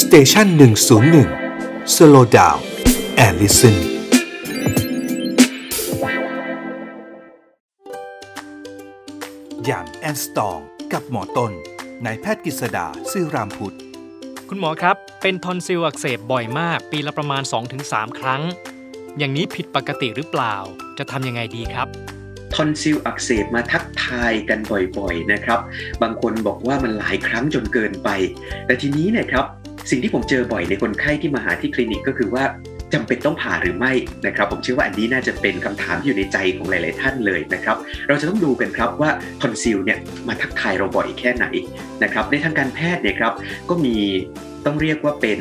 Station หนึ่งศูนย์หนึ่ง slow down and listen Young and Strong กับหมอต้นนายแพทย์กฤษดาศิรามพุช คุณหมอครับ เป็นทอนซิลอักเสบบ่อยมาก ปีละประมาณ 2-3 ครั้ง อย่างนี้ผิดปกติหรือเปล่า จะทำยังไงดีครับทอนซิลอักเสบมาทักทายกันบ่อยๆนะครับ บางคนบอกว่ามันหลายครั้งจนเกินไป แต่ทีนี้เนี่ยครับ สิ่งที่ผมเจอบ่อยในคนไข้ที่มาหาที่คลินิกก็คือว่าจำเป็นต้องผ่าหรือไม่นะครับ ผมเชื่อว่าอันนี้น่าจะเป็นคำถามที่อยู่ในใจของหลาย ๆ ท่านเลยนะครับ เราจะต้องดูกันครับว่าทอนซิลเนี่ยมาทักทายเราบ่อยแค่ไหนนะครับ ในทางการแพทย์เนี่ยครับก็มีต้องเรียกว่าเป็น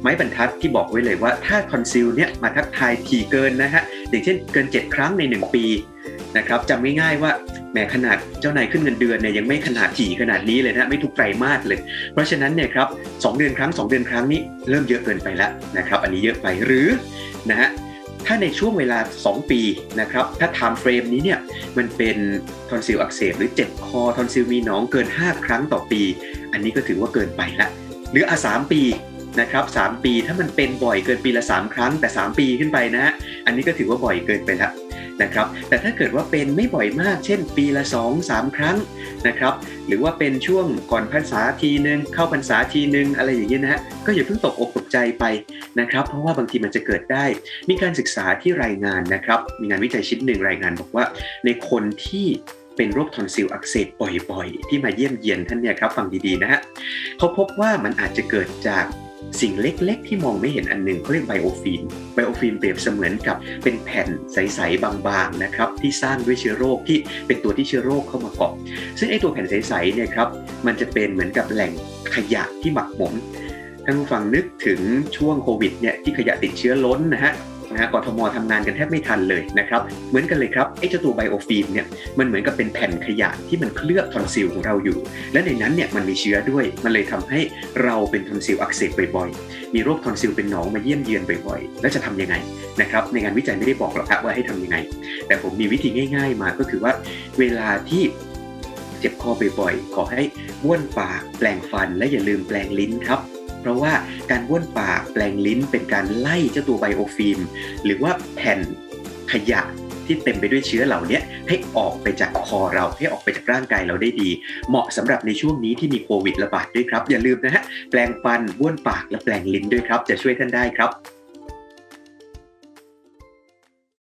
ไม้บรรทัดที่บอกไว้เลยว่าถ้าทอนซิลเนี่ยมาทักทายถี่เกินนะฮะอย่างเช่นเกิน 7 ครั้งใน 1 ปีนะครับจำง่ายๆว่า แหมขนาดเจ้านายขึ้นเงินเดือนเนี่ยยังไม่ขนาดถี่ขนาดนี้เลยนะไม่ทุกไตรมาสเลย เพราะฉะนั้นเนี่ยครับเดือนครั้ง 2 เดือนครั้งนี้เริ่มเยอะเกินไปแล้วนะครับอันนี้เยอะไปหรือนะฮะถ้าในช่วงเวลา 2 ปีนะครับถ้า time frame นี้เนี่ยมันเป็นทอนซิลอักเสบหรือเจ็บคอทอนซิลมีหนองเกิน 5 ครั้งต่อปี อันนี้ก็ถือว่าเกินไปละหรืออะสามปีนะครับสามปีถ้ามันเป็นบ่อยเกินปีละ 3 ครั้งแต่ 3 ปีขึ้นไปนะฮะอันนี้ก็ถือว่าบ่อยเกินไปแล้ว นะครับ แต่ถ้าเกิดว่าเป็นไม่บ่อยมาก เช่น ปีละ 2 3 ครั้งนะครับ หรือว่าเป็นช่วงก่อนพรรษาทีนึง เข้าพรรษาทีนึง อะไรอย่างเงี้ยนะฮะ ก็อย่าเพิ่งตกอกตกใจไปนะครับ เพราะว่าบางทีมันจะเกิดได้ มีการศึกษาที่รายงานนะครับ มีงานวิจัยชิ้นหนึ่งรายงานบอกว่า ในคนที่เป็นโรคทอนซิลอักเสบบ่อยๆ ที่มาเยี่ยมเยียนท่านเนี่ยครับ ฟังดีๆนะฮะเขาพบว่ามันอาจจะเกิดจาก สิ่งเล็กๆ ที่มองไม่เห็นอันหนึ่งเขาเรียก biofilm biofilm เปรียบเสมือนกับเป็นแผ่นใสๆบางๆนะครับที่สร้างด้วยเชื้อโรคที่เป็นตัวที่เชื้อโรคเข้ามาเกาะ ซึ่งไอ้ตัวแผ่นใสๆเนี่ยครับมันจะเป็นเหมือนกับแหล่งขยะที่หมักหมมท่านผู้ฟังนึกถึงช่วงโควิดเนี่ยที่ขยะติดเชื้อล้นนะฮะ นะฮะกทมทำงานกันแทบไม่ทันเลยนะครับ เหมือนกันเลยครับไอ้เจ้าตัว biofilm เนี่ยมันเหมือนกับเป็นแผ่นขยะที่มันเคลือบทอนซิลของเราอยู่ และในนั้นเนี่ยมันมีเชื้อด้วย มันเลยทำให้เราเป็นทอนซิลอักเสบบ่อยๆ มีโรคทอนซิลเป็นหนองมาเยี่ยมเยียนบ่อยๆ แล้วจะทำยังไงนะครับ ในงานวิจัยไม่ได้บอกหรอกครับว่าให้ทำยังไง แต่ผมมีวิธีง่าย ๆ มาก็คือว่าเวลาที่เจ็บคอบ่อยๆ ขอให้บ้วนปากแปรงฟันและอย่าลืมแปรงลิ้นครับ เพราะว่าการบ้วนปากแปรงลิ้นเป็นการไล่เจ้าตัว biofilm หรือว่าแผ่นขยะที่เต็มไปด้วยเชื้อเหล่านี้ให้ออกไปจากคอเราให้ออกไปจากร่างกายเราได้ดี เหมาะสำหรับในช่วงนี้ที่มีโควิดระบาดด้วยครับ อย่าลืมนะฮะแปลงฟันบ้วนปากและแปลงลิ้นด้วยครับ จะช่วยท่านได้ครับ